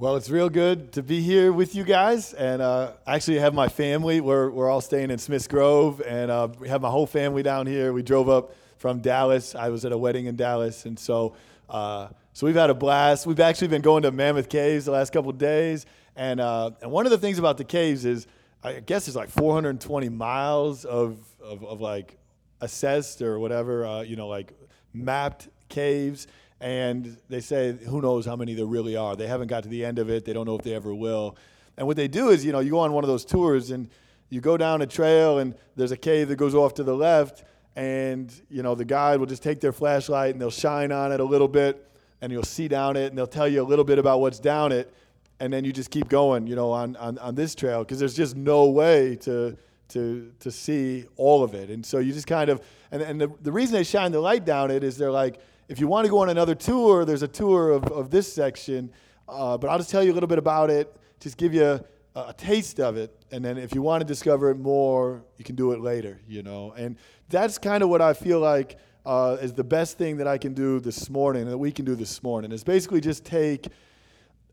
Well, it's real good to be here with you guys, and uh, actually have my family. We're we're all staying in Smiths Grove, and uh, we have my whole family down here. We drove up from Dallas. I was at a wedding in Dallas, and so uh, so we've had a blast. We've actually been going to Mammoth Caves the last couple of days, and uh, and one of the things about the caves is I guess it's like 420 miles of of, of like assessed or whatever, uh, you know, like mapped caves and they say who knows how many there really are. They haven't got to the end of it. They don't know if they ever will. And what they do is, you know, you go on one of those tours and you go down a trail and there's a cave that goes off to the left and you know the guide will just take their flashlight and they'll shine on it a little bit and you'll see down it and they'll tell you a little bit about what's down it and then you just keep going you know on, on, on this trail because there's just no way to to to see all of it and so you just kind of and, and the, the reason they shine the light down it is they're like if you want to go on another tour, there's a tour of, of this section. Uh, but I'll just tell you a little bit about it, just give you a, a, taste of it. And then if you want to discover it more, you can do it later, you know. And that's kind of what I feel like uh, is the best thing that I can do this morning, that we can do this morning, is basically just take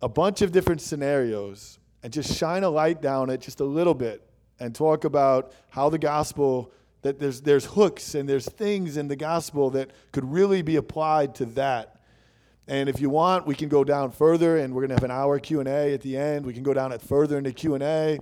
a bunch of different scenarios and just shine a light down it just a little bit and talk about how the gospel that there's, there's hooks and there's things in the gospel that could really be applied to that. And if you want, we can go down further, and we're going to have an hour Q&A at the end. We can go down it further into Q&A,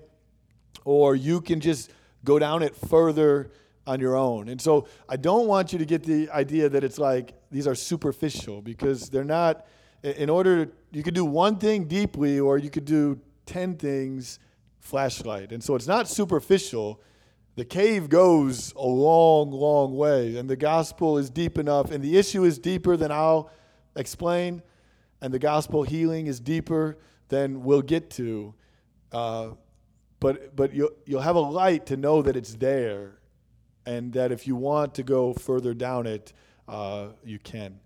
or you can just go down it further on your own. And so I don't want you to get the idea that it's like these are superficial because they're not. In order, you could do one thing deeply, or you could do 10 things flashlight. And so it's not superficial the cave goes a long, long way, and the gospel is deep enough, and the issue is deeper than I'll explain, and the gospel healing is deeper than we'll get to. Uh, but but you'll, you'll have a light to know that it's there, and that if you want to go further down it, uh, you can.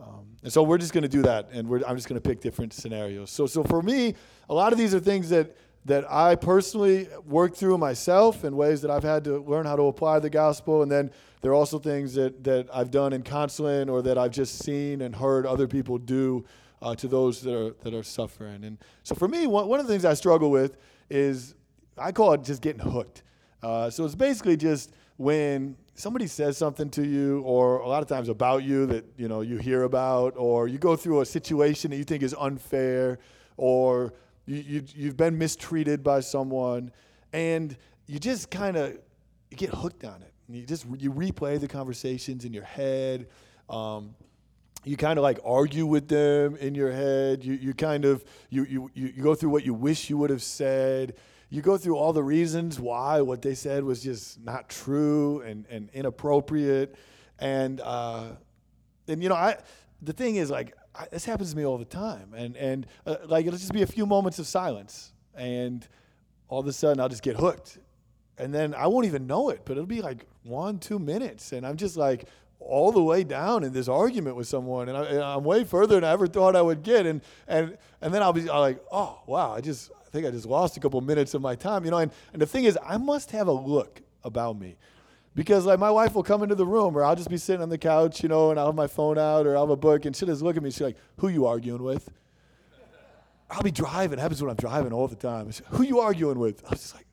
Um, and so we're just going to do that, and I'm just going to pick different scenarios. So so for me, a lot of these are things that that I personally worked through myself in ways that I've had to learn how to apply the gospel. And then there are also things that, that I've done in counseling or that I've just seen and heard other people do uh, to those that are, that are suffering. And so for me, one, one of the things I struggle with is I call it just getting hooked. Uh, so it's basically just when somebody says something to you or a lot of times about you that you know you hear about or you go through a situation that you think is unfair or you, you, you've been mistreated by someone, and you just kind of get hooked on it. You just you replay the conversations in your head. Um, you kind of like argue with them in your head. You, you kind of you, you, you go through what you wish you would have said. You go through all the reasons why what they said was just not true and, and inappropriate. And uh, and you know I the thing is like I, this happens to me all the time, and and uh, like it'll just be a few moments of silence, and all of a sudden I'll just get hooked, and then I won't even know it, but it'll be like one, two minutes, and I'm just like all the way down in this argument with someone, and, I, am way further than I ever thought I would get, and and and then I'll be I'll like, oh wow, I just I think I just lost a couple minutes of my time, you know, and and the thing is, I must have a look about me because like my wife will come into the room or I'll just be sitting on the couch, you know, and I'll have my phone out or I'll have a book and she'll just look at me. She's like, "Who you arguing with?" I'll be driving. It happens when I'm driving all the time. Who you arguing with? I was just like,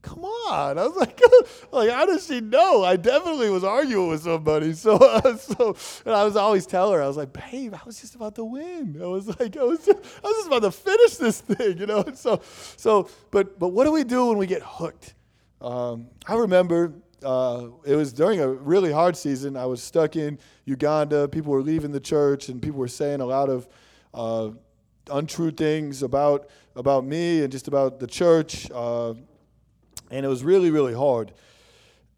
"Come on!" I was like, "Like how does she know?" I definitely was arguing with somebody. So, uh, so, and I was always tell her, I was like, "Babe, I was just about to win. I was like, I was, just, I was just about to finish this thing, you know." And so, so, but, but what do we do when we get hooked? Um, I remember uh, it was during a really hard season. I was stuck in Uganda. People were leaving the church, and people were saying a lot of uh, untrue things about about me and just about the church. Uh, and it was really, really hard.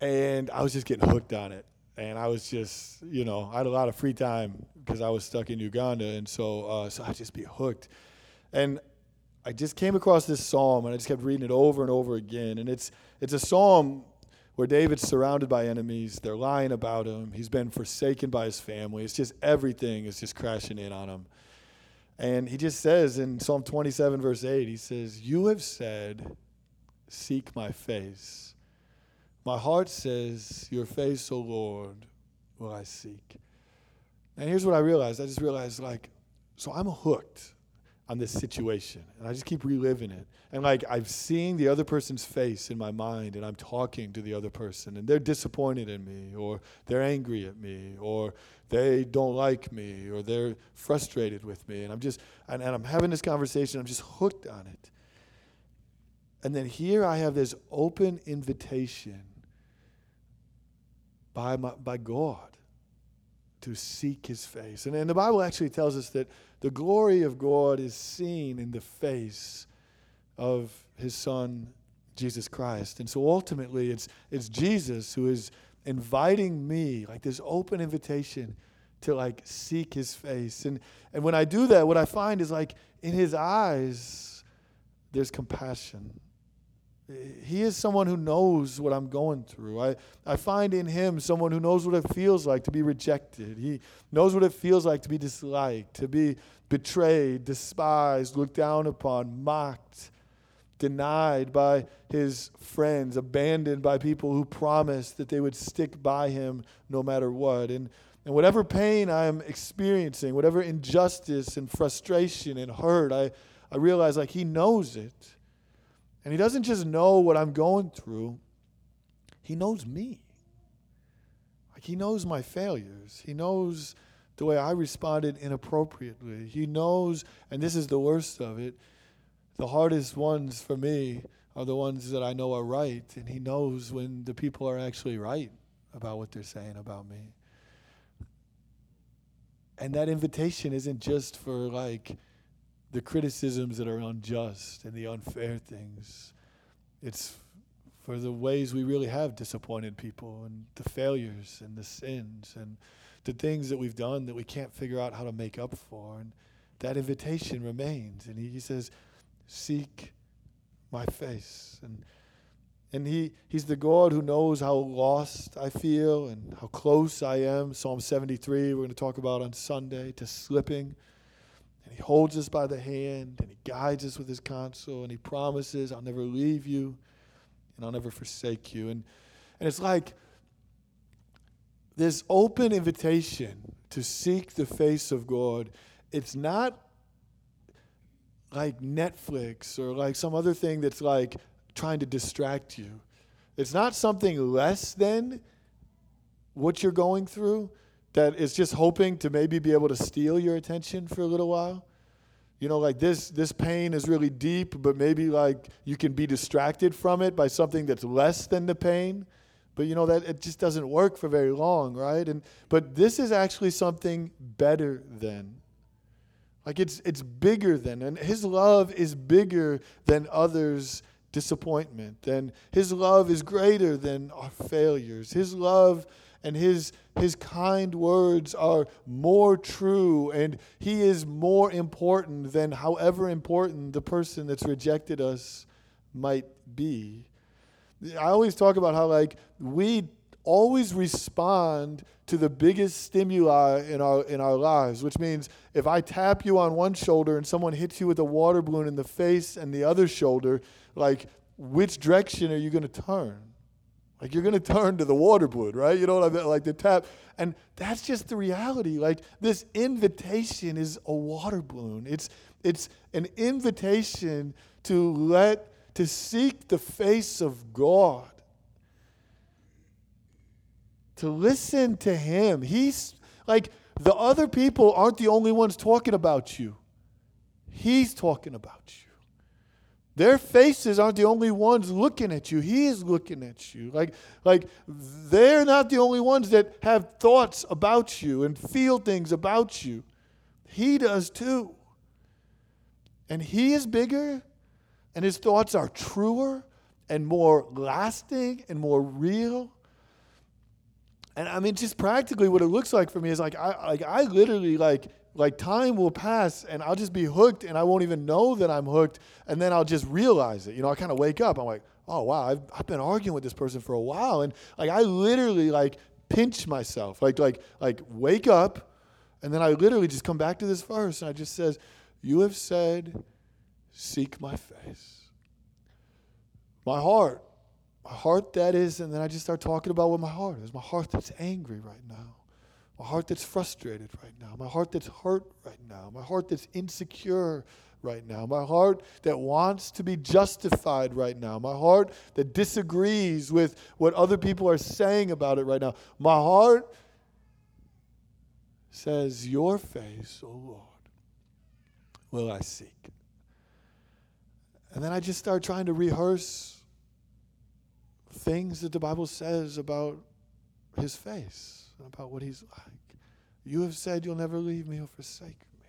And I was just getting hooked on it. And I was just, you know, I had a lot of free time because I was stuck in Uganda, and so uh, so I'd just be hooked. And I just came across this psalm, and I just kept reading it over and over again. And it's it's a psalm where David's surrounded by enemies. They're lying about him. He's been forsaken by his family. It's just everything is just crashing in on him. And he just says in Psalm 27, verse 8, he says, You have said, Seek my face. My heart says, Your face, O Lord, will I seek. And here's what I realized I just realized, like, so I'm hooked. On this situation. And I just keep reliving it. And like I'm seeing the other person's face in my mind and I'm talking to the other person and they're disappointed in me or they're angry at me or they don't like me or they're frustrated with me. And I'm just, and, and I'm having this conversation, I'm just hooked on it. And then here I have this open invitation by, my, by God to seek his face. And, and the Bible actually tells us that the glory of God is seen in the face of his son, Jesus Christ. And so ultimately, it's, it's Jesus who is inviting me, like this open invitation to like seek his face. And, and when I do that, what I find is like in his eyes, there's compassion. He is someone who knows what I'm going through. I, I find in him someone who knows what it feels like to be rejected. He knows what it feels like to be disliked, to be betrayed, despised, looked down upon, mocked, denied by his friends, abandoned by people who promised that they would stick by him no matter what. And, and whatever pain I'm experiencing, whatever injustice and frustration and hurt, I, I realize like he knows it. And He doesn't just know what I'm going through, He knows me. Like He knows my failures. He knows the way I responded inappropriately. He knows, and this is the worst of it, the hardest ones for me are the ones that I know are right. And He knows when the people are actually right about what they're saying about me. And that invitation isn't just for like, the criticisms that are unjust and the unfair things. It's for the ways we really have disappointed people and the failures and the sins and the things that we've done that we can't figure out how to make up for. And that invitation remains. And he, he says, Seek my face. And and he, he's the God who knows how lost I feel and how close I am. Psalm 73, we're going to talk about on Sunday, to slipping. And he holds us by the hand and he guides us with his counsel and he promises, I'll never leave you and I'll never forsake you. And, and it's like this open invitation to seek the face of God. It's not like Netflix or like some other thing that's like trying to distract you. It's not something less than what you're going through that is just hoping to maybe be able to steal your attention for a little while. You know, like this this pain is really deep, but maybe like you can be distracted from it by something that's less than the pain. But you know that it just doesn't work for very long, right? And but this is actually something better than. Like it's it's bigger than and his love is bigger than others' disappointment. And his love is greater than our failures. His love and his his kind words are more true and he is more important than however important the person that's rejected us might be i always talk about how like we always respond to the biggest stimuli in our in our lives which means if i tap you on one shoulder and someone hits you with a water balloon in the face and the other shoulder like which direction are you going to turn like you're going to turn to the water balloon, right? You know what I mean? Like the tap. And that's just the reality. Like this invitation is a water balloon. It's it's an invitation to let to seek the face of God. To listen to him. He's like the other people aren't the only ones talking about you. He's talking about you. Their faces aren't the only ones looking at you. He is looking at you. Like, like they're not the only ones that have thoughts about you and feel things about you. He does too. And he is bigger, and his thoughts are truer and more lasting and more real. And I mean, just practically, what it looks like for me is like I like I literally like like time will pass and I'll just be hooked and I won't even know that I'm hooked and then I'll just realize it. You know, I kind of wake up. I'm like, oh wow, I've, I've been arguing with this person for a while and like I literally like pinch myself, like like like wake up, and then I literally just come back to this verse and I just says, you have said, seek my face, my heart, my heart that is, and then I just start talking about what my heart is. My heart that's angry right now. My heart that's frustrated right now, my heart that's hurt right now, my heart that's insecure right now, my heart that wants to be justified right now, my heart that disagrees with what other people are saying about it right now, my heart says, Your face, O oh Lord, will I seek. And then I just start trying to rehearse things that the Bible says about his face, and about what he's like. You have said you'll never leave me or forsake me.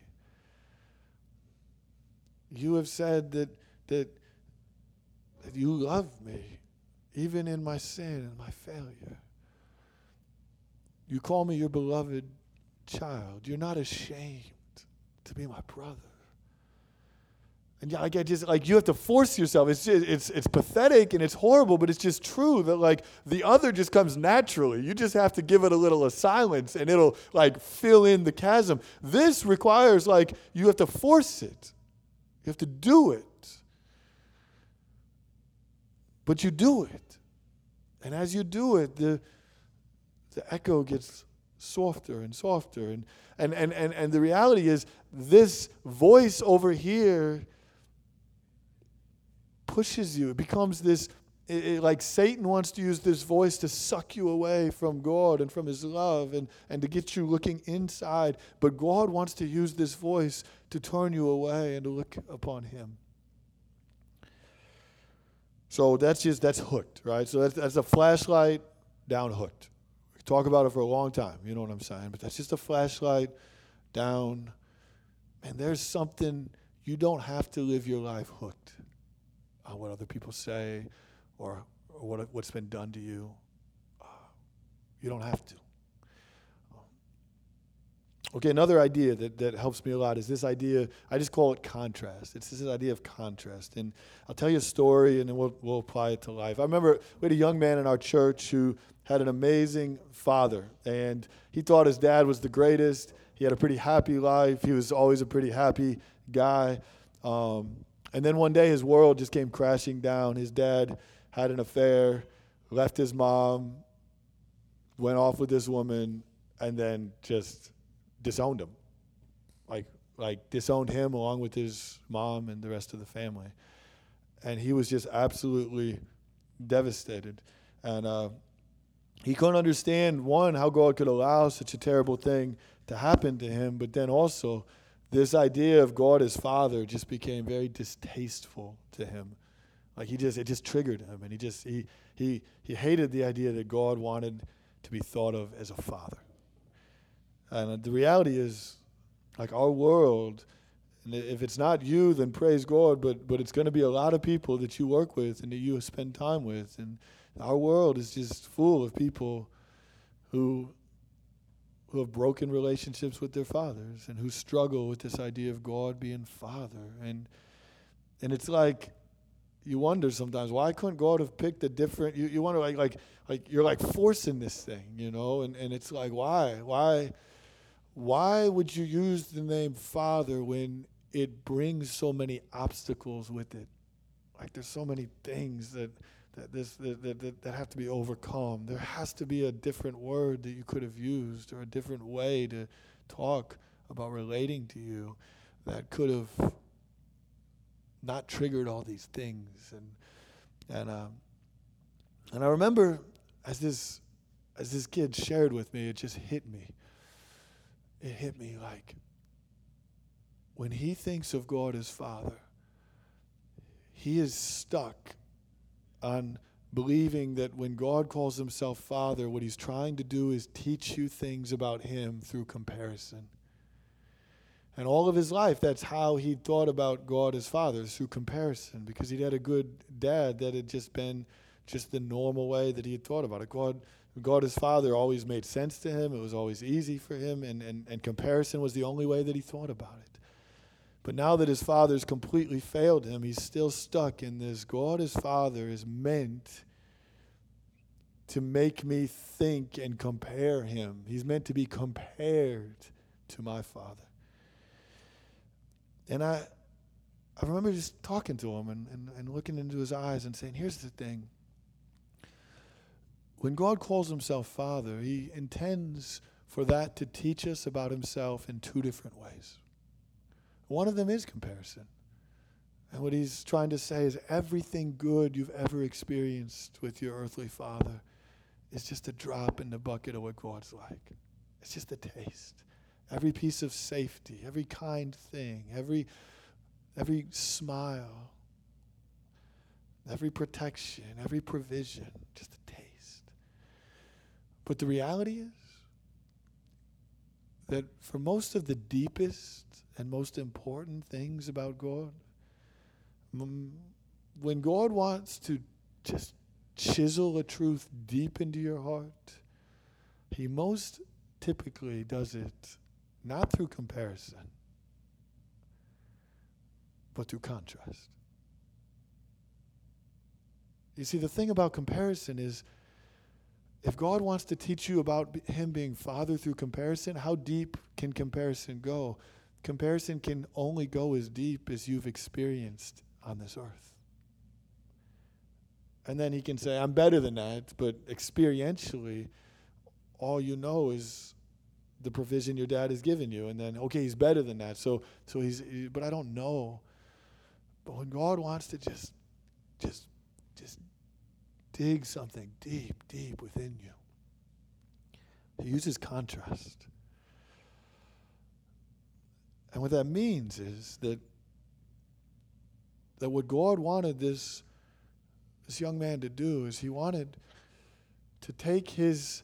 You have said that, that, that you love me, even in my sin and my failure. You call me your beloved child. You're not ashamed to be my brother. And like I just like you have to force yourself. It's just, it's it's pathetic and it's horrible, but it's just true that like the other just comes naturally. You just have to give it a little of silence and it'll like fill in the chasm. This requires like you have to force it. You have to do it. But you do it. And as you do it, the the echo gets softer and softer. And and and and, and the reality is this voice over here pushes you. It becomes this, it, it, like Satan wants to use this voice to suck you away from God and from his love and, and to get you looking inside. But God wants to use this voice to turn you away and to look upon him. So that's just, that's hooked, right? So that's, that's a flashlight down hooked. We talk about it for a long time, you know what I'm saying? But that's just a flashlight down. And there's something, you don't have to live your life hooked on what other people say or, or what, what's been done to you. Uh, you don't have to. Okay, another idea that, that helps me a lot is this idea, I just call it contrast. It's this idea of contrast. And I'll tell you a story and then we'll, we'll apply it to life. I remember we had a young man in our church who had an amazing father, and he thought his dad was the greatest. He had a pretty happy life, he was always a pretty happy guy. Um, and then one day his world just came crashing down. His dad had an affair, left his mom, went off with this woman, and then just disowned him. Like like disowned him along with his mom and the rest of the family. And he was just absolutely devastated. And uh, he couldn't understand one how God could allow such a terrible thing to happen to him, but then also this idea of God as Father just became very distasteful to him. Like he just it just triggered him and he just he he he hated the idea that God wanted to be thought of as a father. And the reality is like our world and if it's not you then praise God but but it's going to be a lot of people that you work with and that you spend time with and our world is just full of people who who have broken relationships with their fathers and who struggle with this idea of God being father. And and it's like you wonder sometimes why couldn't God have picked a different you, you wonder like like like you're like forcing this thing, you know, and, and it's like why? Why why would you use the name Father when it brings so many obstacles with it? Like there's so many things that that, this, that, that, that have to be overcome. There has to be a different word that you could have used or a different way to talk about relating to you that could have not triggered all these things. And, and, um, and I remember as this, as this kid shared with me, it just hit me. It hit me like when he thinks of God as Father, he is stuck on believing that when God calls himself Father, what he's trying to do is teach you things about him through comparison. And all of his life, that's how he thought about God as Father, through comparison, because he'd had a good dad that had just been just the normal way that he had thought about it. God, God as Father always made sense to him. It was always easy for him, and, and, and comparison was the only way that he thought about it. But now that his father's completely failed him, he's still stuck in this. God, his father, is meant to make me think and compare him. He's meant to be compared to my father. And I, I remember just talking to him and, and, and looking into his eyes and saying, here's the thing. When God calls himself Father, he intends for that to teach us about himself in two different ways. One of them is comparison. And what he's trying to say is everything good you've ever experienced with your earthly father is just a drop in the bucket of what God's like. It's just a taste. Every piece of safety, every kind thing, every every smile, every protection, every provision, just a taste. But the reality is that for most of the deepest and most important things about God, when God wants to just chisel a truth deep into your heart, He most typically does it not through comparison, but through contrast. You see, the thing about comparison is if God wants to teach you about Him being Father through comparison, how deep can comparison go? Comparison can only go as deep as you've experienced on this earth. And then he can say, I'm better than that, but experientially, all you know is the provision your dad has given you. And then, okay, he's better than that. So, so he's, but I don't know. But when God wants to just, just, just dig something deep, deep within you, he uses contrast. And what that means is that that what God wanted this, this young man to do is he wanted to take his,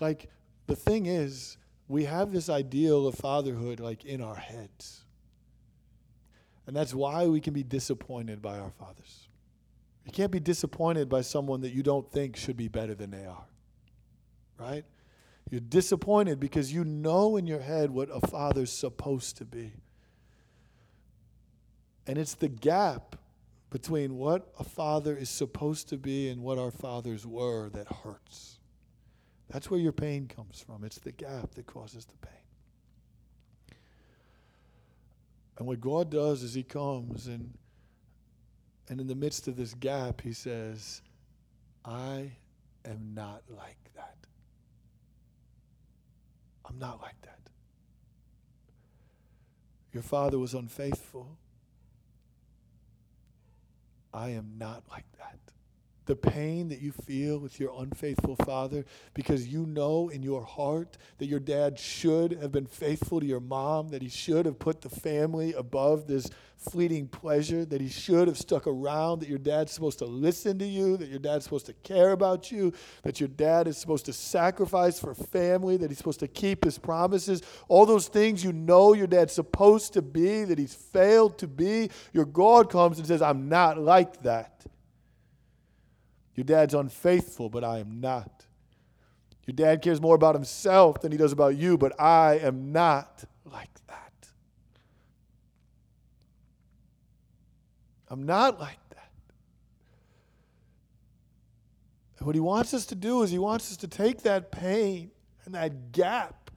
like, the thing is, we have this ideal of fatherhood, like, in our heads. And that's why we can be disappointed by our fathers. You can't be disappointed by someone that you don't think should be better than they are. Right? You're disappointed because you know in your head what a father's supposed to be. And it's the gap between what a father is supposed to be and what our fathers were that hurts. That's where your pain comes from. It's the gap that causes the pain. And what God does is He comes and and in the midst of this gap, He says, I am not like. I'm not like that. Your father was unfaithful. I am not like that the pain that you feel with your unfaithful father because you know in your heart that your dad should have been faithful to your mom, that he should have put the family above this fleeting pleasure, that he should have stuck around, that your dad's supposed to listen to you, that your dad's supposed to care about you, that your dad is supposed to sacrifice for family, that he's supposed to keep his promises. All those things you know your dad's supposed to be, that he's failed to be. Your God comes and says, I'm not like that. Your dad's unfaithful, but I am not. Your dad cares more about himself than he does about you, but I am not like that. I'm not like that. What he wants us to do is he wants us to take that pain and that gap.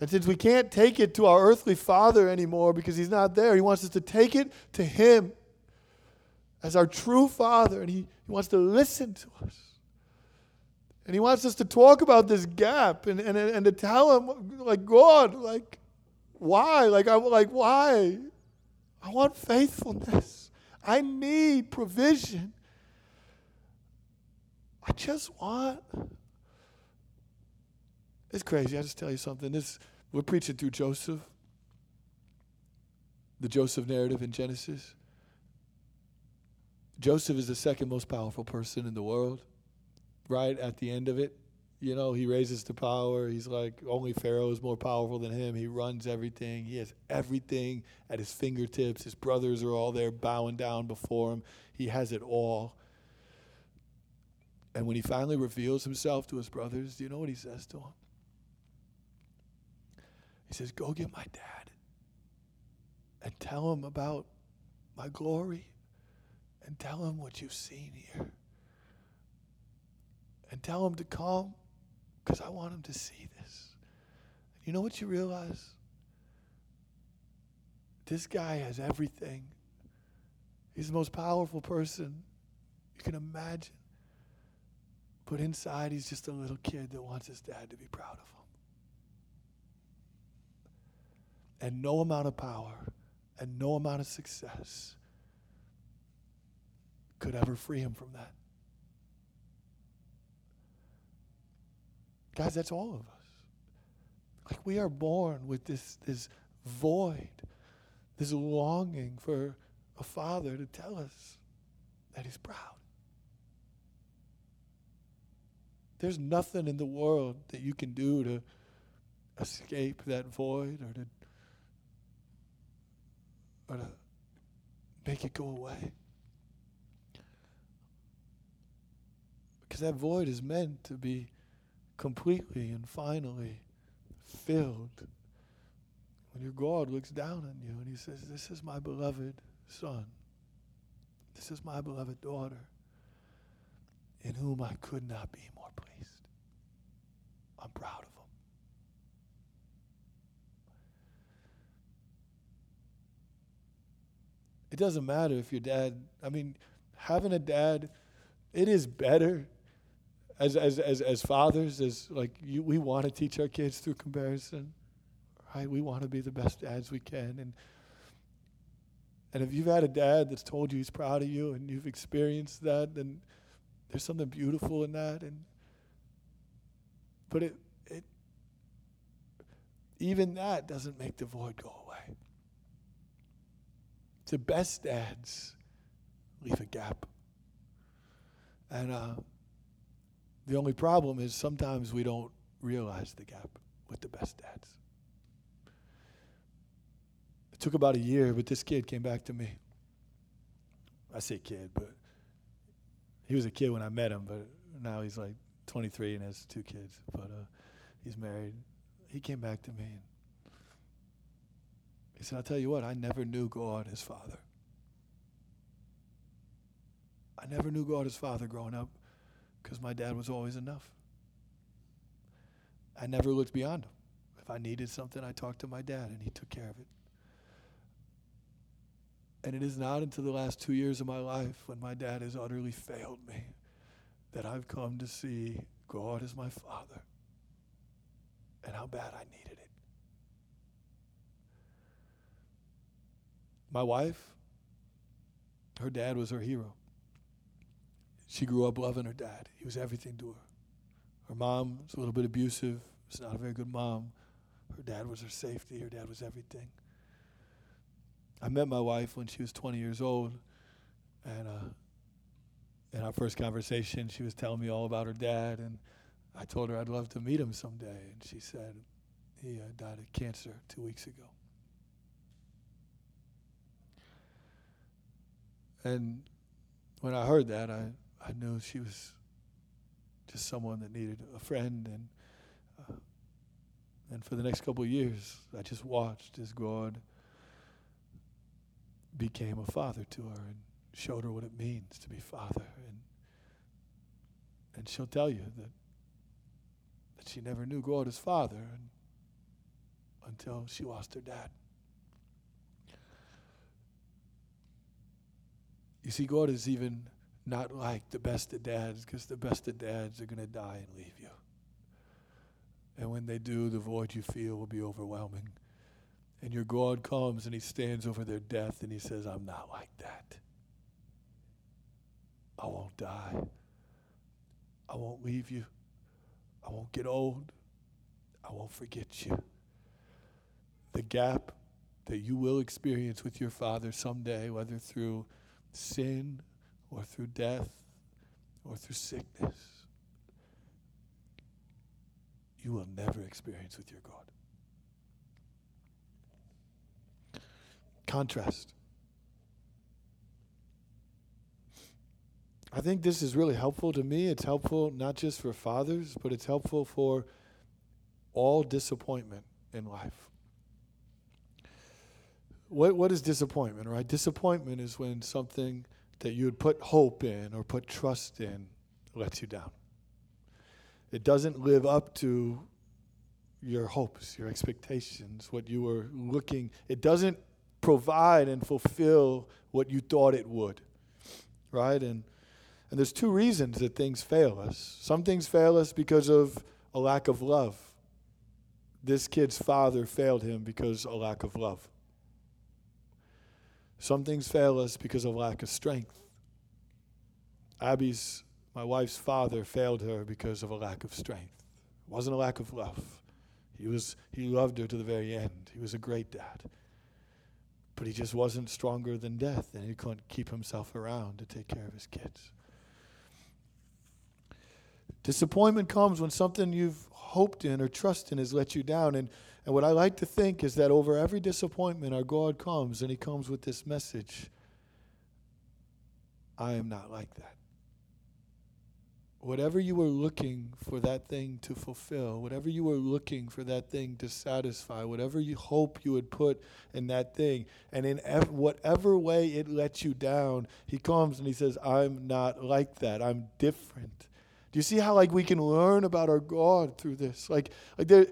And since we can't take it to our earthly father anymore because he's not there, he wants us to take it to him as our true Father, and He, he wants to listen to us. And He wants us to talk about this gap and, and, and to tell Him, like, God, like, why? Like, I, like, why? I want faithfulness. I need provision. I just want. It's crazy. I just tell you something. This we're preaching through Joseph, the Joseph narrative in Genesis. Joseph is the second most powerful person in the world, right at the end of it. You know, he raises to power. He's like, only Pharaoh is more powerful than him. He runs everything. He has everything at his fingertips. His brothers are all there bowing down before him. He has it all. And when he finally reveals himself to his brothers, do you know what he says to them? He says, Go get my dad and tell him about my glory and tell him what you've seen here. And tell him to come because I want him to see this. You know what you realize? This guy has everything. He's the most powerful person you can imagine. But inside, he's just a little kid that wants his dad to be proud of him. And no amount of power And no amount of success could ever free him from that. Guys, that's all of us. Like we are born with this, this void, this longing for a father to tell us that he's proud. There's nothing in the world that you can do to escape that void or to or to make it go away. Because that void is meant to be completely and finally filled when your God looks down on you and he says, This is my beloved son. This is my beloved daughter in whom I could not be more pleased. I'm proud of him. It doesn't matter if your dad, I mean, having a dad, it is better as as as as fathers, as like you, we want to teach our kids through comparison, right? We want to be the best dads we can, and and if you've had a dad that's told you he's proud of you, and you've experienced that, then there's something beautiful in that, and but it it even that doesn't make the void go away. The best dads leave a gap, and. Uh, the only problem is sometimes we don't realize the gap with the best dads. It took about a year, but this kid came back to me. I say kid, but he was a kid when I met him, but now he's like 23 and has two kids. But uh, he's married. He came back to me and he said, I'll tell you what, I never knew God as Father. I never knew God as Father growing up because my dad was always enough. I never looked beyond him. If I needed something, I talked to my dad, and he took care of it. And it is not until the last two years of my life, when my dad has utterly failed me, that I've come to see God as my father and how bad I needed it. My wife, her dad was her hero. She grew up loving her dad. He was everything to her. Her mom was a little bit abusive. Was not a very good mom. Her dad was her safety. Her dad was everything. I met my wife when she was 20 years old, and uh, in our first conversation, she was telling me all about her dad, and I told her I'd love to meet him someday, and she said he uh, died of cancer two weeks ago. And when I heard that, I I knew she was just someone that needed a friend, and uh, and for the next couple of years, I just watched as God became a father to her and showed her what it means to be father, and and she'll tell you that that she never knew God as father and, until she lost her dad. You see, God is even not like the best of dads, because the best of dads are going to die and leave you. And when they do, the void you feel will be overwhelming. And your God comes and he stands over their death and he says, I'm not like that. I won't die. I won't leave you. I won't get old. I won't forget you. The gap that you will experience with your Father someday, whether through sin or through death or through sickness, you will never experience with your God. Contrast. I think this is really helpful to me. It's helpful not just for fathers, but it's helpful for all disappointment in life. What, what is disappointment, right? Disappointment is when something that you would put hope in or put trust in lets you down. It doesn't live up to your hopes, your expectations, what you were looking. It doesn't provide and fulfill what you thought it would. Right? And and there's two reasons that things fail us. Some things fail us because of a lack of love. This kid's father failed him because a lack of love. Some things fail us because of lack of strength. Abby's, my wife's father, failed her because of a lack of strength. It wasn't a lack of love. He was he loved her to the very end. He was a great dad. But he just wasn't stronger than death and he couldn't keep himself around to take care of his kids. Disappointment comes when something you've hoped in or trust in has let you down. And, and what I like to think is that over every disappointment, our God comes and He comes with this message I am not like that. Whatever you were looking for that thing to fulfill, whatever you were looking for that thing to satisfy, whatever you hope you would put in that thing, and in ev- whatever way it lets you down, He comes and He says, I'm not like that. I'm different. Do you see how like we can learn about our God through this? Like like there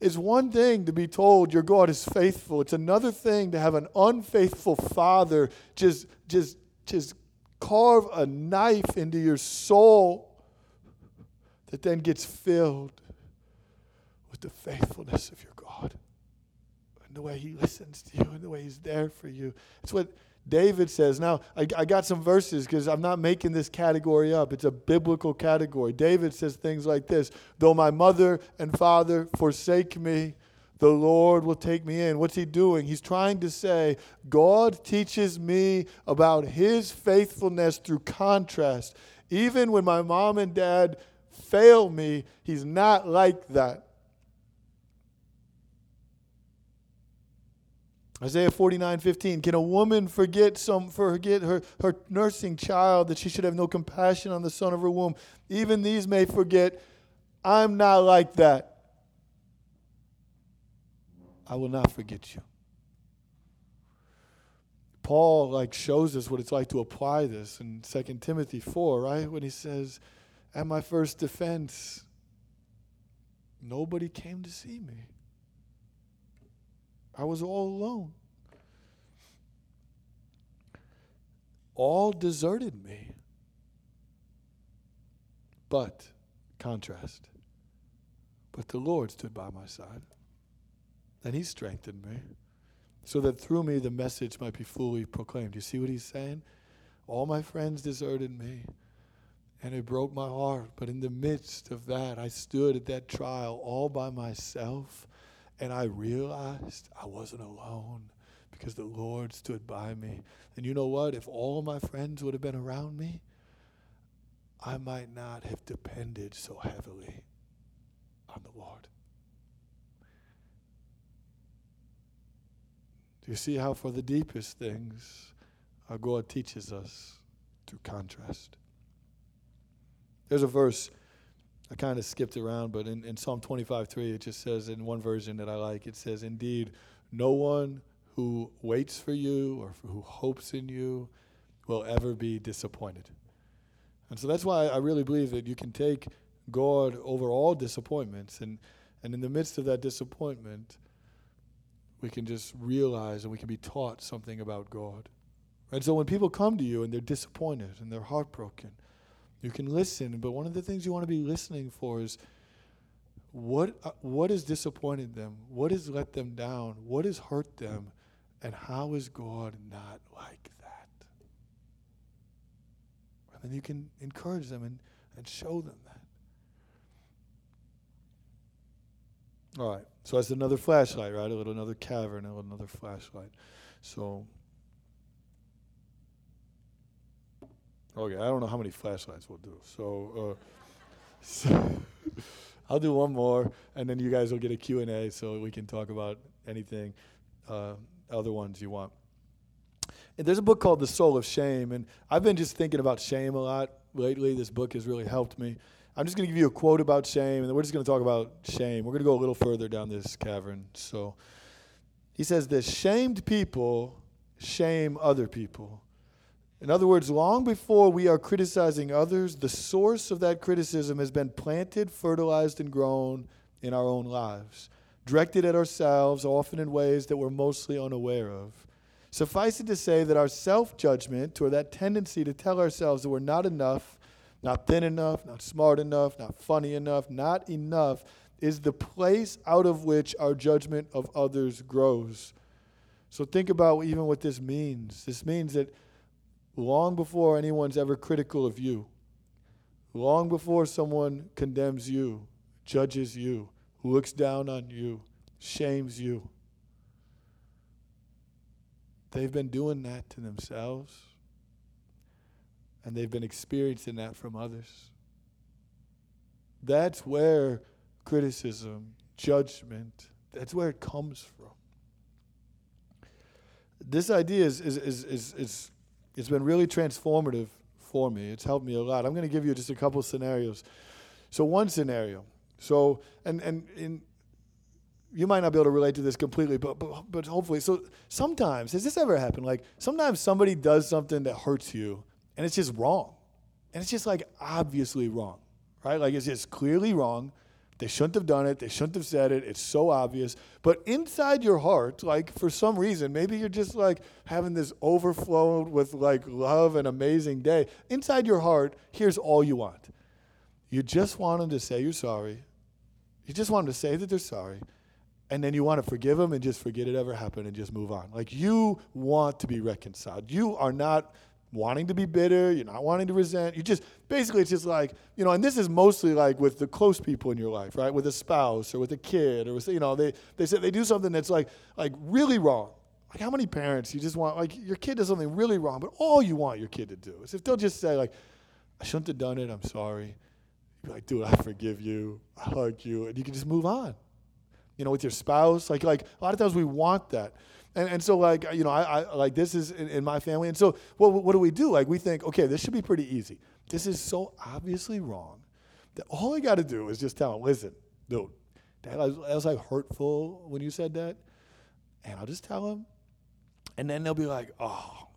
is one thing to be told your God is faithful. It's another thing to have an unfaithful father just just just carve a knife into your soul that then gets filled with the faithfulness of your God and the way he listens to you and the way he's there for you. It's what David says, now I, I got some verses because I'm not making this category up. It's a biblical category. David says things like this Though my mother and father forsake me, the Lord will take me in. What's he doing? He's trying to say, God teaches me about his faithfulness through contrast. Even when my mom and dad fail me, he's not like that. Isaiah 49, 15. Can a woman forget some forget her, her nursing child that she should have no compassion on the son of her womb? Even these may forget. I'm not like that. I will not forget you. Paul like shows us what it's like to apply this in 2 Timothy 4, right? When he says, At my first defense, nobody came to see me. I was all alone. All deserted me. But, contrast, but the Lord stood by my side, and He strengthened me, so that through me the message might be fully proclaimed. You see what He's saying? All my friends deserted me, and it broke my heart. But in the midst of that, I stood at that trial all by myself and I realized I wasn't alone because the Lord stood by me. And you know what? If all my friends would have been around me, I might not have depended so heavily on the Lord. Do you see how, for the deepest things, our God teaches us through contrast? There's a verse I kind of skipped around, but in, in Psalm 25 3, it just says in one version that I like, it says, Indeed, no one who waits for you or who hopes in you will ever be disappointed. And so that's why I really believe that you can take God over all disappointments. And, and in the midst of that disappointment, we can just realize and we can be taught something about God. And so when people come to you and they're disappointed and they're heartbroken, you can listen, but one of the things you want to be listening for is what uh, what has disappointed them? What has let them down? What has hurt them? And how is God not like that? And then you can encourage them and, and show them that. All right. So that's another flashlight, right? A little another cavern, a little another flashlight. So Okay, I don't know how many flashlights we'll do. So, uh, so I'll do one more, and then you guys will get a Q&A so we can talk about anything, uh, other ones you want. And there's a book called The Soul of Shame, and I've been just thinking about shame a lot lately. This book has really helped me. I'm just going to give you a quote about shame, and then we're just going to talk about shame. We're going to go a little further down this cavern. So he says this shamed people shame other people in other words, long before we are criticizing others, the source of that criticism has been planted, fertilized, and grown in our own lives, directed at ourselves, often in ways that we're mostly unaware of. Suffice it to say that our self judgment, or that tendency to tell ourselves that we're not enough, not thin enough, not smart enough, not funny enough, not enough, is the place out of which our judgment of others grows. So think about even what this means. This means that long before anyone's ever critical of you, long before someone condemns you, judges you, looks down on you, shames you, they've been doing that to themselves and they've been experiencing that from others. That's where criticism, judgment, that's where it comes from. This idea is, is, is, is, is it's been really transformative for me. It's helped me a lot. I'm going to give you just a couple scenarios. So one scenario. So and and in you might not be able to relate to this completely, but, but but hopefully. So sometimes has this ever happened? Like sometimes somebody does something that hurts you, and it's just wrong, and it's just like obviously wrong, right? Like it's just clearly wrong. They shouldn't have done it. They shouldn't have said it. It's so obvious. But inside your heart, like for some reason, maybe you're just like having this overflowed with like love and amazing day. Inside your heart, here's all you want. You just want them to say you're sorry. You just want them to say that they're sorry. And then you want to forgive them and just forget it ever happened and just move on. Like you want to be reconciled. You are not wanting to be bitter, you're not wanting to resent. You just basically it's just like, you know, and this is mostly like with the close people in your life, right? With a spouse or with a kid or with you know, they they say they do something that's like like really wrong. Like how many parents you just want like your kid does something really wrong, but all you want your kid to do is if they'll just say like I shouldn't have done it, I'm sorry. You're like, dude, I forgive you. I hug you, and you can just move on. You know, with your spouse, like like a lot of times we want that. And, and so like you know I, I like this is in, in, my family. And so what, what do we do? Like we think okay this should be pretty easy. This is so obviously wrong that all I got to do is just tell him listen dude that was, that was like hurtful when you said that. And I'll just tell him. And then they'll be like oh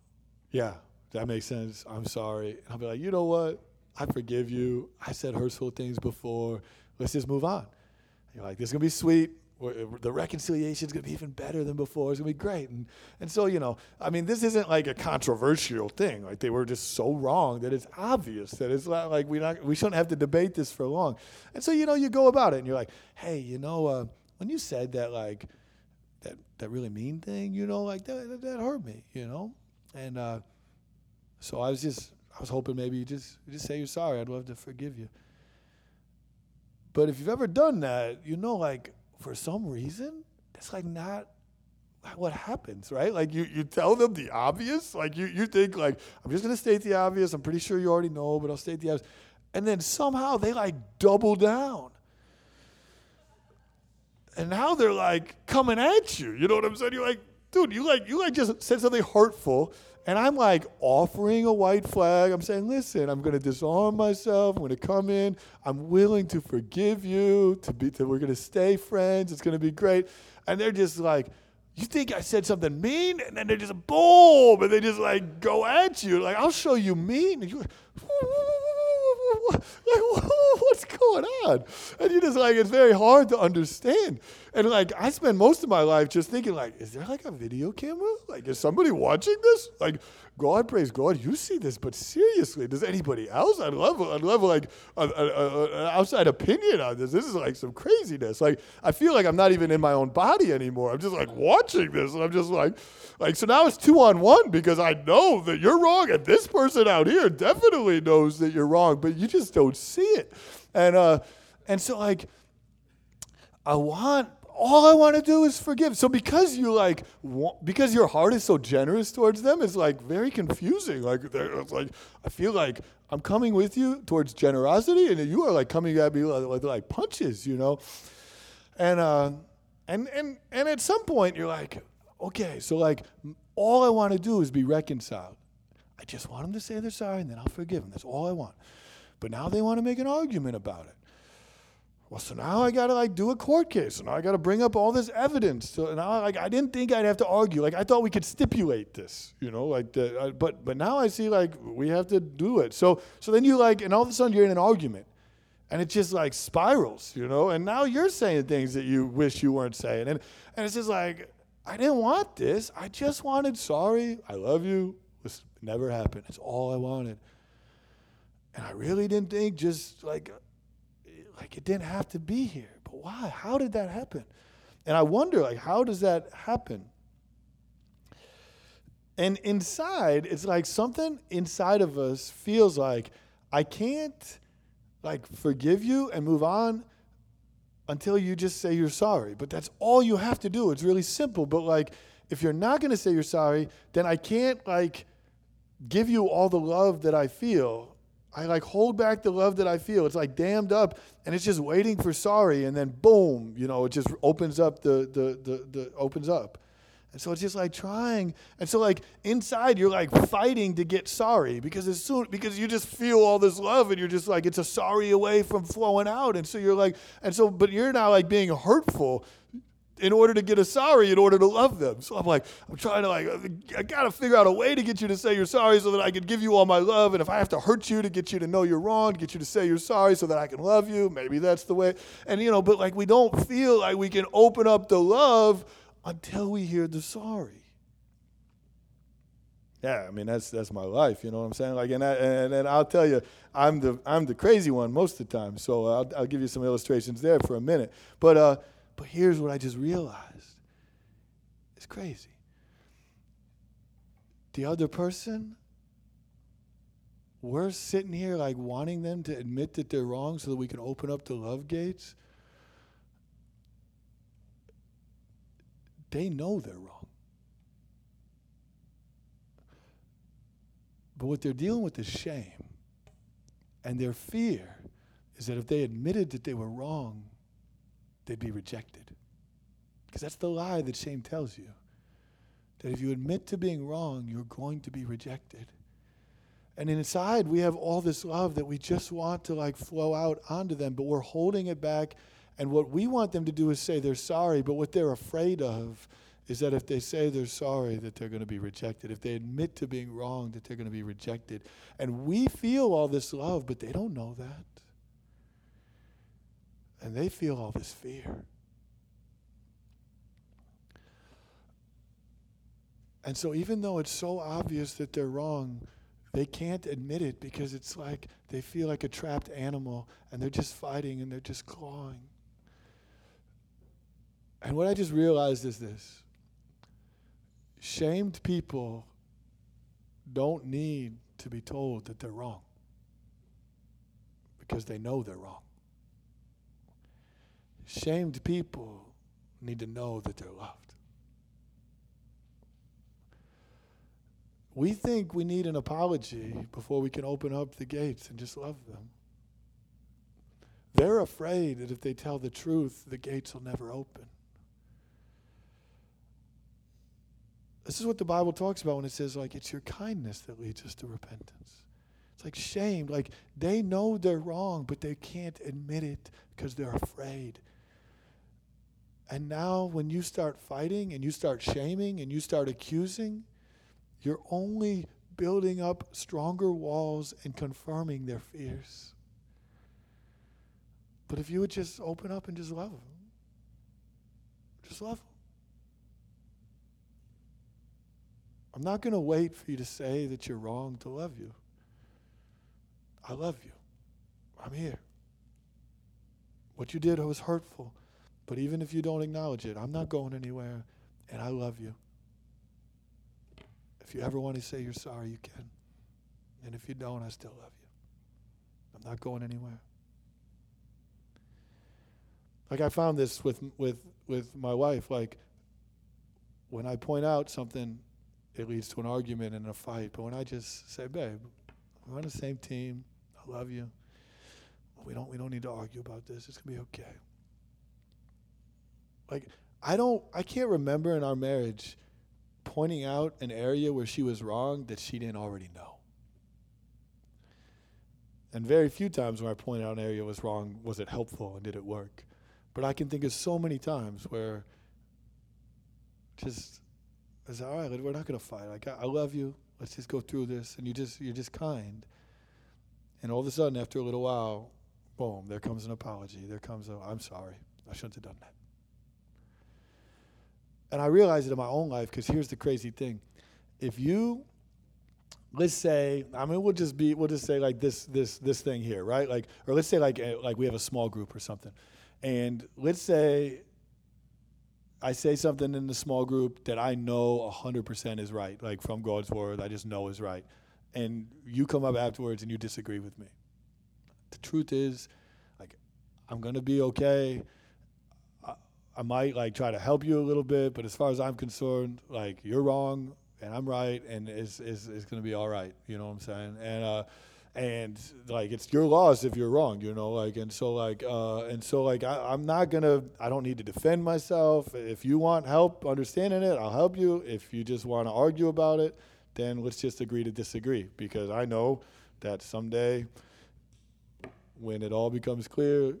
yeah that makes sense. I'm sorry. And I'll be like you know what? I forgive you. I said hurtful things before. Let's just move on. You're like this is gonna be sweet the reconciliation is going to be even better than before. It's going to be great. And, and so, you know, I mean, this isn't like a controversial thing. Like they were just so wrong that it's obvious that it's not like we not we shouldn't have to debate this for long. And so, you know, you go about it and you're like, hey, you know, uh, when you said that, like, that, that really mean thing, you know, like that, that, that hurt me, you know? And uh, so I was just, I was hoping maybe you just, you just say you're sorry. I'd love to forgive you. But if you've ever done that, you know, like, for some reason, that's like not what happens, right? Like you, you tell them the obvious. Like you, you think like, I'm just gonna state the obvious. I'm pretty sure you already know, but I'll state the obvious. And then somehow they like double down. And now they're like coming at you. You know what I'm saying? You're like, dude, you like you like just said something hurtful and I'm like offering a white flag. I'm saying, listen, I'm going to disarm myself. I'm going to come in. I'm willing to forgive you. To be, to, we're going to stay friends. It's going to be great. And they're just like, you think I said something mean? And then they just boom, and they just like go at you. Like, I'll show you mean. You're like, what's going on? And you just like, it's very hard to understand. And like, I spend most of my life just thinking, like, is there like a video camera? Like, is somebody watching this? Like, God, praise God, you see this, but seriously, does anybody else? I'd love, I'd love like an outside opinion on this. This is like some craziness. Like, I feel like I'm not even in my own body anymore. I'm just like watching this, and I'm just like, like, so now it's two on one because I know that you're wrong, and this person out here definitely knows that you're wrong, but you just don't see it. And uh, and so like, I want all I want to do is forgive. So because you like, because your heart is so generous towards them, it's like very confusing. Like, it's like I feel like I'm coming with you towards generosity, and you are like coming at me with like punches, you know. And uh, and and and at some point you're like, okay, so like all I want to do is be reconciled. I just want them to say they're sorry, and then I'll forgive them. That's all I want. But now they want to make an argument about it. Well, so now I gotta like do a court case, and now I gotta bring up all this evidence. So now, like, I didn't think I'd have to argue. Like, I thought we could stipulate this, you know, like, the, uh, but but now I see like we have to do it. So so then you like, and all of a sudden you're in an argument, and it just like spirals, you know. And now you're saying things that you wish you weren't saying, and and it's just like I didn't want this. I just wanted sorry. I love you. This never happened. It's all I wanted, and I really didn't think just like like it didn't have to be here. But why? How did that happen? And I wonder, like, how does that happen? And inside, it's like something inside of us feels like I can't like forgive you and move on until you just say you're sorry. But that's all you have to do. It's really simple. But like if you're not going to say you're sorry, then I can't like give you all the love that I feel. I like hold back the love that I feel. It's like dammed up and it's just waiting for sorry and then boom, you know, it just opens up the the the, the opens up. And so it's just like trying. And so like inside you're like fighting to get sorry because as soon because you just feel all this love and you're just like it's a sorry away from flowing out. And so you're like and so but you're now like being hurtful in order to get a sorry in order to love them. So I'm like, I'm trying to like, I gotta figure out a way to get you to say you're sorry so that I can give you all my love. And if I have to hurt you to get you to know you're wrong, get you to say you're sorry so that I can love you, maybe that's the way. And you know, but like we don't feel like we can open up the love until we hear the sorry. Yeah, I mean that's that's my life. You know what I'm saying? Like, and I, and, and I'll tell you, I'm the I'm the crazy one most of the time. So I'll I'll give you some illustrations there for a minute. But uh, but here's what I just realized it's crazy. The other person, we're sitting here like wanting them to admit that they're wrong so that we can open up the love gates. They know they're wrong. But what they're dealing with is shame. And their fear is that if they admitted that they were wrong, they'd be rejected. Because that's the lie that shame tells you. That if you admit to being wrong, you're going to be rejected. And inside, we have all this love that we just want to like flow out onto them, but we're holding it back. And what we want them to do is say they're sorry, but what they're afraid of is that if they say they're sorry, that they're going to be rejected. If they admit to being wrong, that they're going to be rejected. And we feel all this love, but they don't know that. And they feel all this fear. And so, even though it's so obvious that they're wrong, they can't admit it because it's like they feel like a trapped animal and they're just fighting and they're just clawing. And what I just realized is this shamed people don't need to be told that they're wrong because they know they're wrong. Shamed people need to know that they're loved. We think we need an apology before we can open up the gates and just love them. They're afraid that if they tell the truth, the gates will never open. This is what the Bible talks about when it says, like, it's your kindness that leads us to repentance. It's like shame. Like, they know they're wrong, but they can't admit it because they're afraid. And now, when you start fighting and you start shaming and you start accusing, you're only building up stronger walls and confirming their fears. But if you would just open up and just love them, just love them. I'm not going to wait for you to say that you're wrong to love you. I love you. I'm here. What you did was hurtful. But even if you don't acknowledge it, I'm not going anywhere, and I love you. If you ever want to say you're sorry, you can. And if you don't, I still love you. I'm not going anywhere. Like I found this with with with my wife. Like when I point out something, it leads to an argument and a fight. But when I just say, "Babe, we're on the same team. I love you. We don't we don't need to argue about this. It's gonna be okay." Like I don't I can't remember in our marriage pointing out an area where she was wrong that she didn't already know. And very few times when I pointed out an area was wrong was it helpful and did it work. But I can think of so many times where just I said, all right, we're not gonna fight. Like I, I love you. Let's just go through this, and you just you're just kind. And all of a sudden, after a little while, boom, there comes an apology. There comes a, I'm sorry. I shouldn't have done that. And I realize it in my own life because here's the crazy thing. If you let's say i mean we'll just be we'll just say like this this this thing here right like or let's say like eh, like we have a small group or something and let's say I say something in the small group that I know 100% is right, like from God's word, I just know is right. And you come up afterwards and you disagree with me. The truth is, like, I'm going to be okay. I, might, like, try to help you a little bit, but as far as I'm concerned, like, you're wrong and I'm right, and it's, it's, it's to be all right. You know what I'm saying? And, uh, and like it's your loss if you're wrong you know like and so like uh and so like I, i'm not gonna i don't need to defend myself if you want help understanding it i'll help you if you just want to argue about it then let's just agree to disagree because i know that someday when it all becomes clear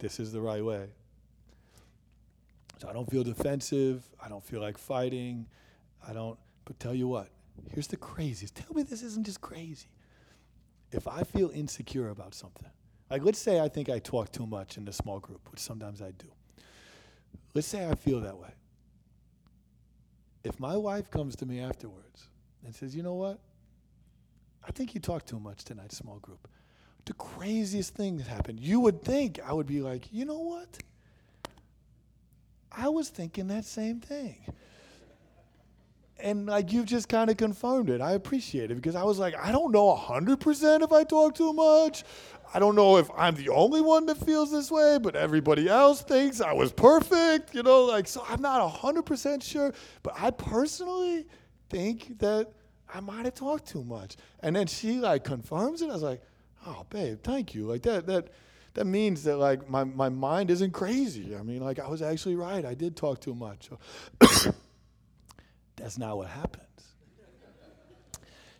this is the right way so i don't feel defensive i don't feel like fighting i don't but tell you what here's the craziest tell me this isn't just crazy if I feel insecure about something, like let's say I think I talk too much in the small group, which sometimes I do. Let's say I feel that way. If my wife comes to me afterwards and says, you know what? I think you talked too much tonight, small group. The craziest thing that happened. You would think I would be like, you know what? I was thinking that same thing and like you've just kind of confirmed it. I appreciate it because I was like, I don't know 100% if I talk too much. I don't know if I'm the only one that feels this way, but everybody else thinks I was perfect, you know, like, so I'm not 100% sure. But I personally think that I might have talked too much. And then she like confirms it. I was like, oh, babe, thank you. Like that, that, that means that like my, my mind isn't crazy. I mean, like I was actually right. I did talk too much. That's not what happens.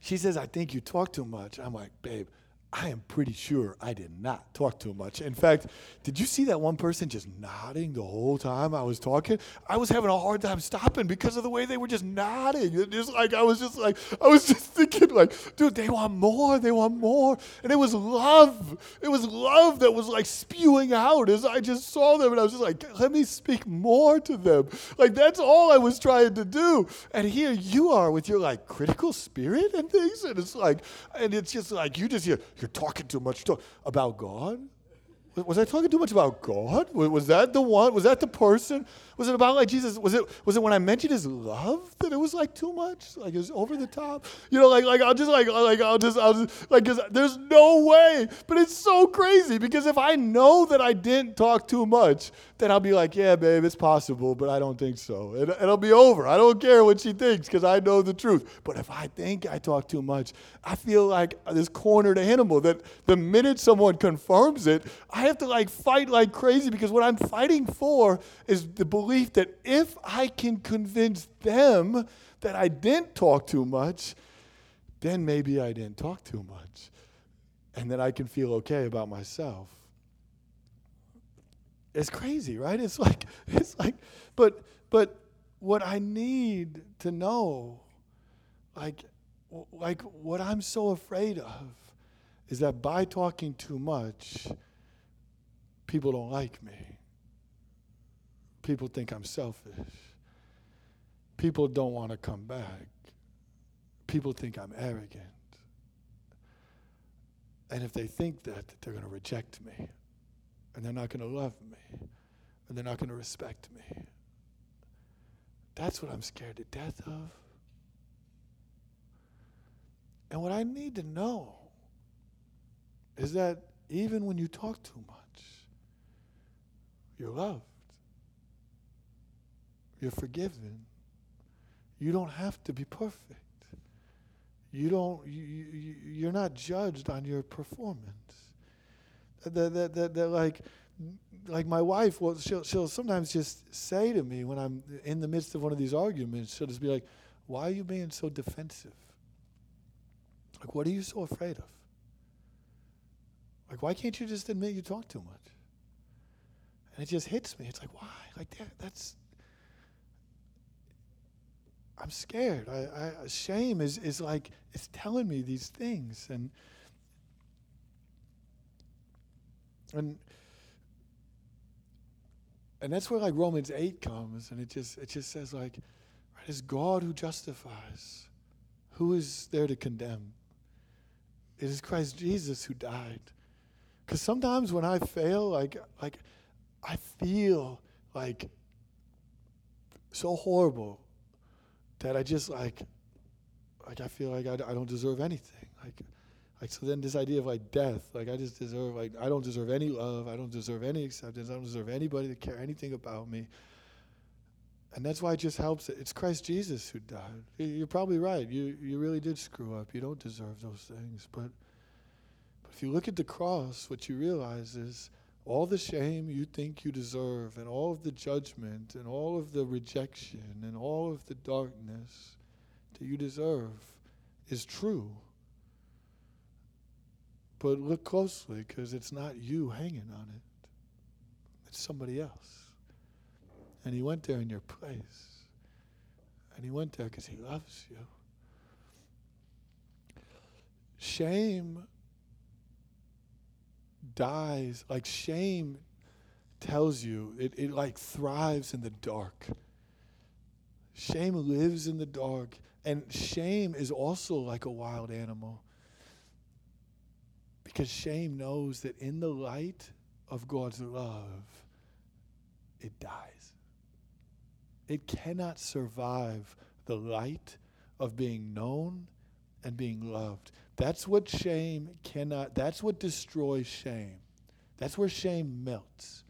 She says, I think you talk too much. I'm like, babe, I am pretty sure I did not talk too much. In fact, did you see that one person just nodding the whole time I was talking? I was having a hard time stopping because of the way they were just nodding. It just like I was just like I was just thinking like, dude, they want more, they want more. And it was love. It was love that was like spewing out as I just saw them and I was just like, let me speak more to them. Like that's all I was trying to do. And here you are with your like critical spirit and things and it's like and it's just like you just hear you're talking too much talk about God. Was I talking too much about God? Was that the one? Was that the person? Was it about like Jesus? Was it was it when I mentioned his love that it was like too much? Like it was over the top? You know, like like I'll just like like I'll just I'll just like there's no way. But it's so crazy because if I know that I didn't talk too much, then I'll be like, yeah, babe, it's possible, but I don't think so. And it'll be over. I don't care what she thinks because I know the truth. But if I think I talk too much, I feel like this cornered animal that the minute someone confirms it, I have to like fight like crazy because what I'm fighting for is the belief that if I can convince them that I didn't talk too much, then maybe I didn't talk too much. And then I can feel okay about myself. It's crazy, right? It's like it's like but but what I need to know like like what I'm so afraid of is that by talking too much people don't like me. People think I'm selfish. People don't want to come back. People think I'm arrogant. And if they think that, they're going to reject me, and they're not going to love me, and they're not going to respect me. That's what I'm scared to death of. And what I need to know is that even when you talk too much, you're loved. You're forgiven. You don't have to be perfect. You don't. You, you, you're not judged on your performance. That, that, that, that, like, like my wife, well, she'll, she'll sometimes just say to me when I'm in the midst of one of these arguments, she'll just be like, "Why are you being so defensive? Like, what are you so afraid of? Like, why can't you just admit you talk too much?" And it just hits me. It's like, why? Like that, that's I'm scared. I, I, shame is, is like, it's telling me these things. And, and, and that's where like Romans 8 comes and it just, it just says like, right, it's God who justifies. Who is there to condemn? It is Christ Jesus who died. Because sometimes when I fail, like, like I feel like so horrible that I just like, like I feel like I, I don't deserve anything. Like, like so then this idea of like death, like I just deserve like I don't deserve any love, I don't deserve any acceptance, I don't deserve anybody to care anything about me. And that's why it just helps. It's Christ Jesus who died. You're probably right. You you really did screw up. You don't deserve those things. But but if you look at the cross, what you realize is all the shame you think you deserve, and all of the judgment, and all of the rejection, and all of the darkness that you deserve is true. But look closely because it's not you hanging on it, it's somebody else. And he went there in your place. And he went there because he loves you. Shame dies, like shame tells you, it, it like thrives in the dark. Shame lives in the dark. And shame is also like a wild animal. Because shame knows that in the light of God's love, it dies. It cannot survive the light of being known and being loved. That's what shame cannot, that's what destroys shame. That's where shame melts.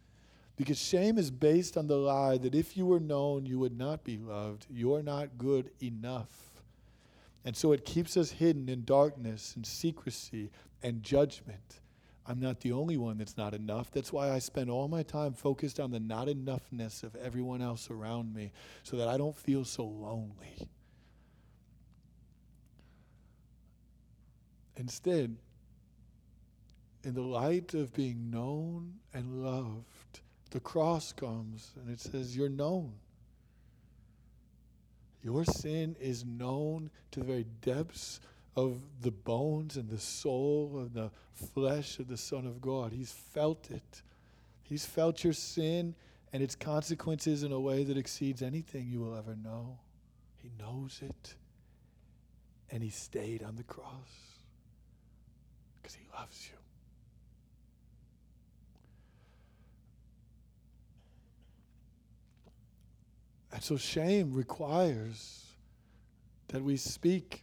Because shame is based on the lie that if you were known, you would not be loved. You're not good enough. And so it keeps us hidden in darkness and secrecy and judgment. I'm not the only one that's not enough. That's why I spend all my time focused on the not enoughness of everyone else around me so that I don't feel so lonely. Instead, in the light of being known and loved, the cross comes and it says, You're known. Your sin is known to the very depths of the bones and the soul and the flesh of the Son of God. He's felt it. He's felt your sin and its consequences in a way that exceeds anything you will ever know. He knows it. And He stayed on the cross because He loves you. And so shame requires that we speak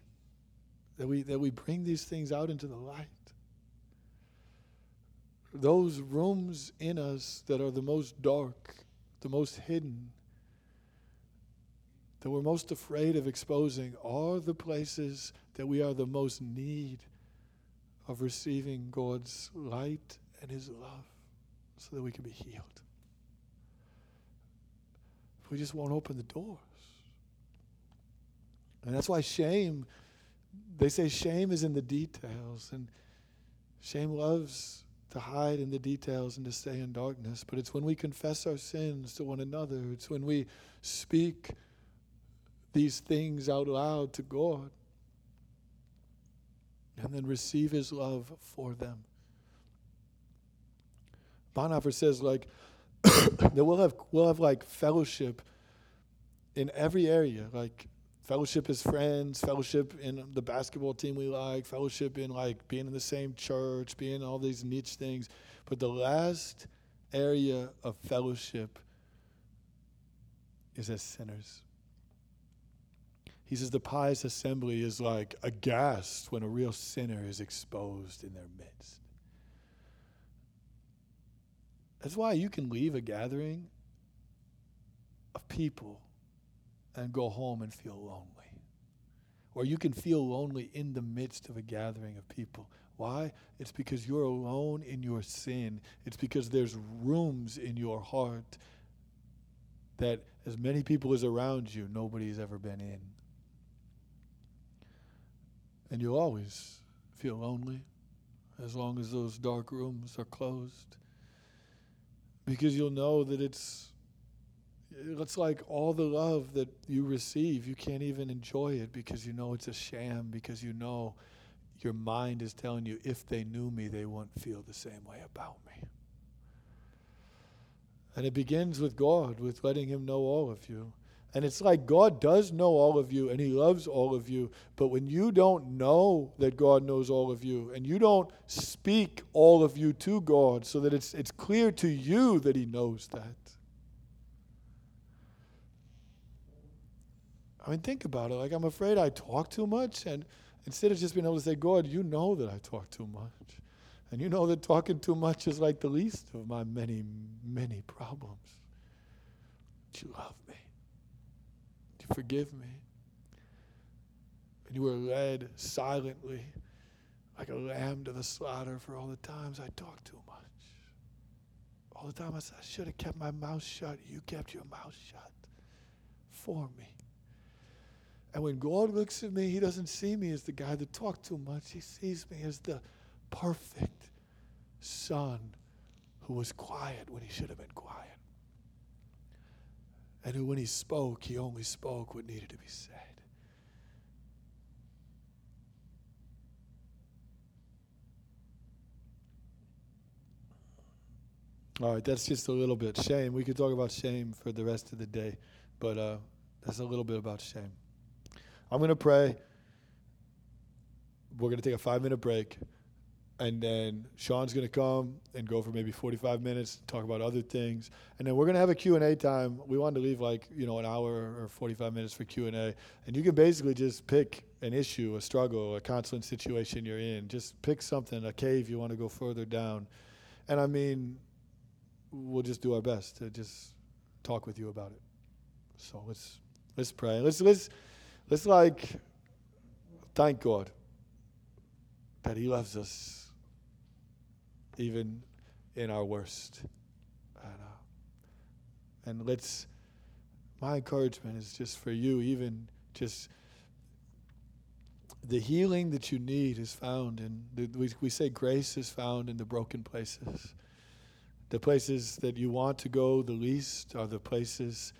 that we, that we bring these things out into the light. Those rooms in us that are the most dark, the most hidden, that we're most afraid of exposing are the places that we are the most need of receiving God's light and His love so that we can be healed. If We just won't open the doors. And that's why shame they say shame is in the details, and shame loves to hide in the details and to stay in darkness. But it's when we confess our sins to one another, it's when we speak these things out loud to God and then receive His love for them. Bonhoeffer says, like, that we'll have, we'll have like fellowship in every area, like fellowship as friends, fellowship in the basketball team we like, fellowship in like being in the same church, being all these niche things. But the last area of fellowship is as sinners. He says the pious assembly is like aghast when a real sinner is exposed in their midst. That's why you can leave a gathering of people and go home and feel lonely. Or you can feel lonely in the midst of a gathering of people. Why? It's because you're alone in your sin. It's because there's rooms in your heart that as many people as around you, nobody's ever been in. And you'll always feel lonely as long as those dark rooms are closed. Because you'll know that it's it's like all the love that you receive, you can't even enjoy it because you know it's a sham, because you know your mind is telling you if they knew me, they wouldn't feel the same way about me. And it begins with God, with letting Him know all of you. And it's like God does know all of you and He loves all of you. But when you don't know that God knows all of you and you don't speak all of you to God so that it's, it's clear to you that He knows that, I mean, think about it. Like, I'm afraid I talk too much. And instead of just being able to say, God, you know that I talk too much. And you know that talking too much is like the least of my many, many problems. Do you love me. Do you forgive me. And you were led silently like a lamb to the slaughter for all the times I talked too much. All the time I said, I should have kept my mouth shut. You kept your mouth shut for me. And when God looks at me, He doesn't see me as the guy that talked too much. He sees me as the perfect son who was quiet when he should have been quiet. And who, when he spoke, he only spoke what needed to be said. All right, that's just a little bit. Shame. We could talk about shame for the rest of the day, but uh, that's a little bit about shame. I'm going to pray. We're going to take a five minute break. And then Sean's going to come and go for maybe 45 minutes, talk about other things. And then we're going to have a Q&A time. We wanted to leave like, you know, an hour or 45 minutes for Q&A. And you can basically just pick an issue, a struggle, a constant situation you're in. Just pick something, a cave you want to go further down. And I mean, we'll just do our best to just talk with you about it. So let's let's pray. Let's let's let's like thank God that He loves us even in our worst. And, uh, and let's my encouragement is just for you, even just the healing that you need is found in the, we, we say grace is found in the broken places. The places that you want to go the least are the places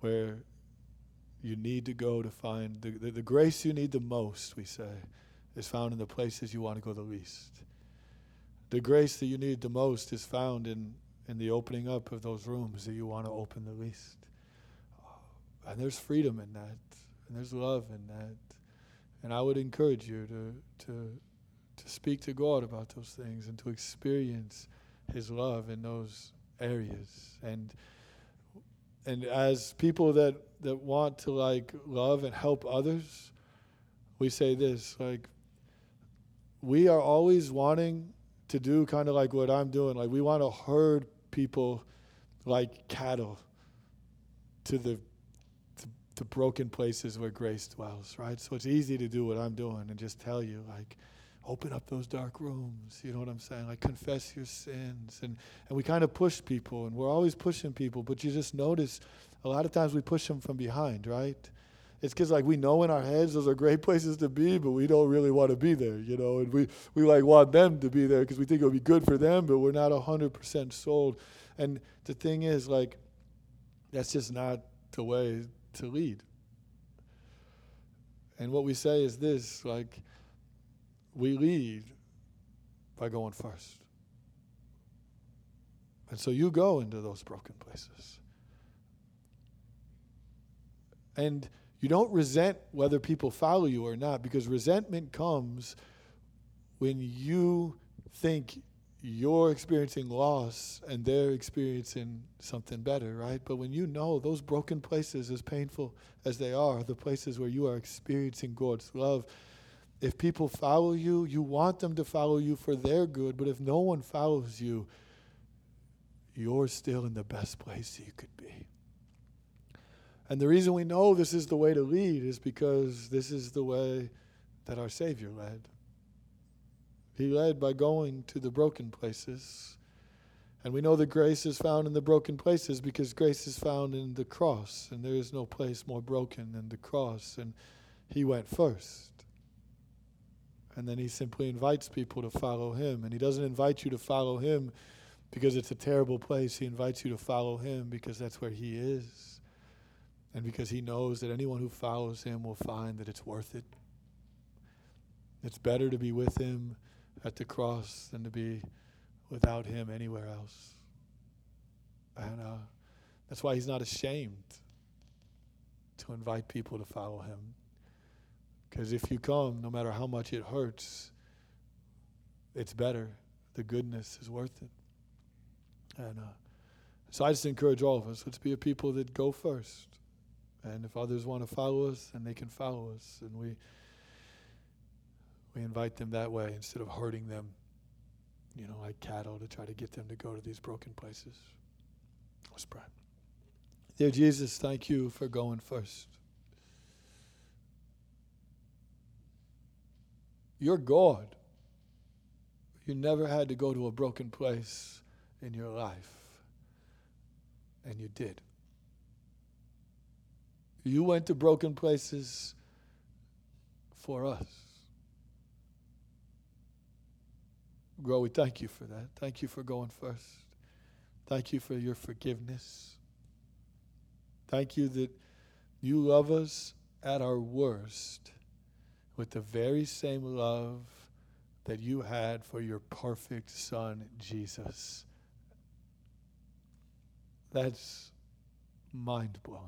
where you need to go to find the, the, the, grace you need the most, we say, is found in the places you want to go the least. The grace that you need the most is found in, in the opening up of those rooms that you want to open the least. And there's freedom in that, and there's love in that. And I would encourage you to, to, to speak to God about those things and to experience his love in those areas and and as people that that want to like love and help others we say this like we are always wanting to do kind of like what I'm doing. Like we want to herd people like cattle to the to, to broken places where grace dwells right? So it's easy to do what I'm doing and just tell you like open up those dark rooms. You know what I'm saying? Like confess your sins. And, and we kind of push people, and we're always pushing people, but you just notice a lot of times we push them from behind, right? It's because like we know in our heads those are great places to be, but we don't really want to be there, you know. And we, we like want them to be there because we think it'll be good for them, but we're not hundred percent sold. And the thing is, like, that's just not the way to lead. And what we say is this, like, we lead by going first. And so you go into those broken places. And you don't resent whether people follow you or not because resentment comes when you think you're experiencing loss and they're experiencing something better, right? But when you know those broken places, as painful as they are, the places where you are experiencing God's love, if people follow you, you want them to follow you for their good, but if no one follows you, you're still in the best place you could be. And the reason we know this is the way to lead is because this is the way that our Savior led. He led by going to the broken places. And we know that grace is found in the broken places because grace is found in the cross. And there is no place more broken than the cross. And He went first. And then he simply invites people to follow him. And he doesn't invite you to follow him because it's a terrible place. He invites you to follow him because that's where he is. And because he knows that anyone who follows him will find that it's worth it. It's better to be with him at the cross than to be without him anywhere else. And uh, that's why he's not ashamed to invite people to follow him. Because if you come, no matter how much it hurts, it's better. The goodness is worth it. And uh, so I just encourage all of us let's be a people that go first And if others want to follow us, then they can follow us. And we we invite them that way instead of hurting them, you know, like cattle to try to get them to go to these broken places. Let's pray. Dear Jesus, thank you for going first. You're God. You never had to go to a broken place in your life, and you did. You went to broken places for us. God, we thank you for that. Thank you for going first. Thank you for your forgiveness. Thank you that you love us at our worst with the very same love that you had for your perfect Son, Jesus. That's mind blowing.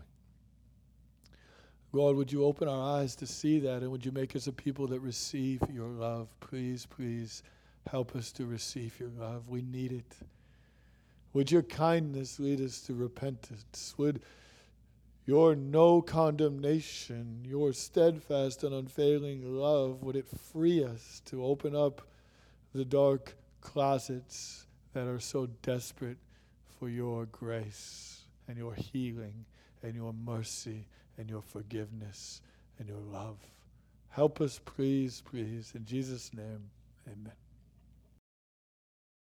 God, would you open our eyes to see that and would you make us a people that receive your love? Please, please help us to receive your love. We need it. Would your kindness lead us to repentance? Would your no condemnation, your steadfast and unfailing love, would it free us to open up the dark closets that are so desperate for your grace and your healing and your mercy and your forgiveness and your love. Help us, please, please. In Jesus' name, amen.